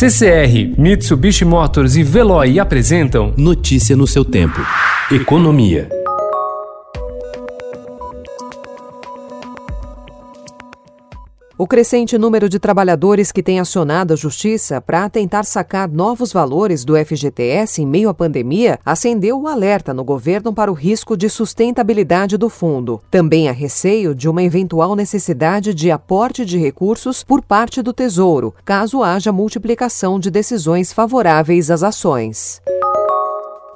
CCR, Mitsubishi Motors e Veloy apresentam Notícia no seu tempo. Economia. O crescente número de trabalhadores que tem acionado a justiça para tentar sacar novos valores do FGTS em meio à pandemia acendeu o alerta no governo para o risco de sustentabilidade do fundo. Também há receio de uma eventual necessidade de aporte de recursos por parte do Tesouro, caso haja multiplicação de decisões favoráveis às ações.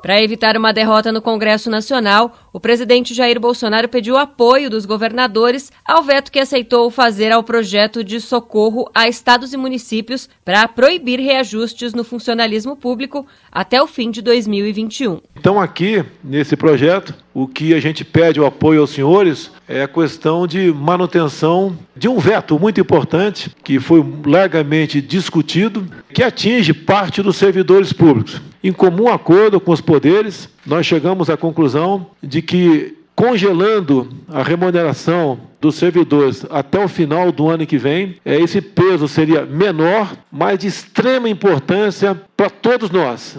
Para evitar uma derrota no Congresso Nacional, o presidente Jair Bolsonaro pediu apoio dos governadores ao veto que aceitou fazer ao projeto de socorro a estados e municípios para proibir reajustes no funcionalismo público até o fim de 2021. Então, aqui, nesse projeto, o que a gente pede o apoio aos senhores é a questão de manutenção de um veto muito importante que foi largamente discutido, que atinge parte dos servidores públicos. Em comum acordo com os poderes, nós chegamos à conclusão de que congelando a remuneração dos servidores até o final do ano que vem, é, esse peso seria menor, mas de extrema importância para todos nós.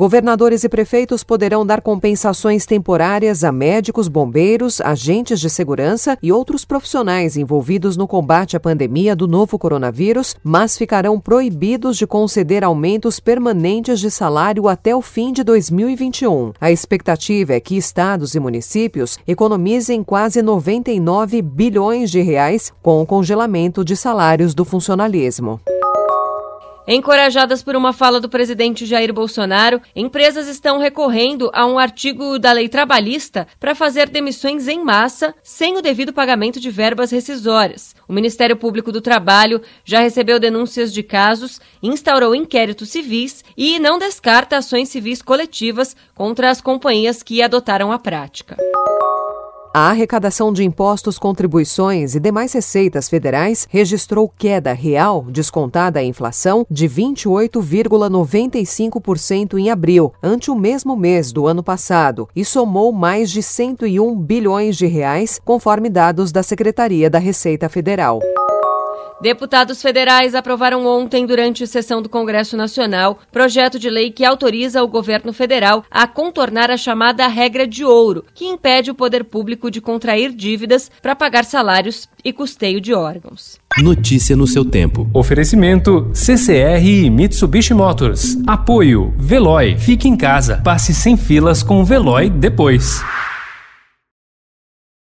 Governadores e prefeitos poderão dar compensações temporárias a médicos, bombeiros, agentes de segurança e outros profissionais envolvidos no combate à pandemia do novo coronavírus, mas ficarão proibidos de conceder aumentos permanentes de salário até o fim de 2021. A expectativa é que estados e municípios economizem quase 99 bilhões de reais com o congelamento de salários do funcionalismo. Encorajadas por uma fala do presidente Jair Bolsonaro, empresas estão recorrendo a um artigo da lei trabalhista para fazer demissões em massa sem o devido pagamento de verbas rescisórias. O Ministério Público do Trabalho já recebeu denúncias de casos, instaurou inquéritos civis e não descarta ações civis coletivas contra as companhias que adotaram a prática. A arrecadação de impostos, contribuições e demais receitas federais registrou queda real, descontada a inflação, de 28,95% em abril, ante o mesmo mês do ano passado, e somou mais de 101 bilhões de reais, conforme dados da Secretaria da Receita Federal. Deputados federais aprovaram ontem, durante sessão do Congresso Nacional, projeto de lei que autoriza o governo federal a contornar a chamada regra de ouro, que impede o poder público de contrair dívidas para pagar salários e custeio de órgãos. Notícia no seu tempo. Oferecimento CCR e Mitsubishi Motors. Apoio Veloy. Fique em casa. Passe sem filas com o Veloy depois.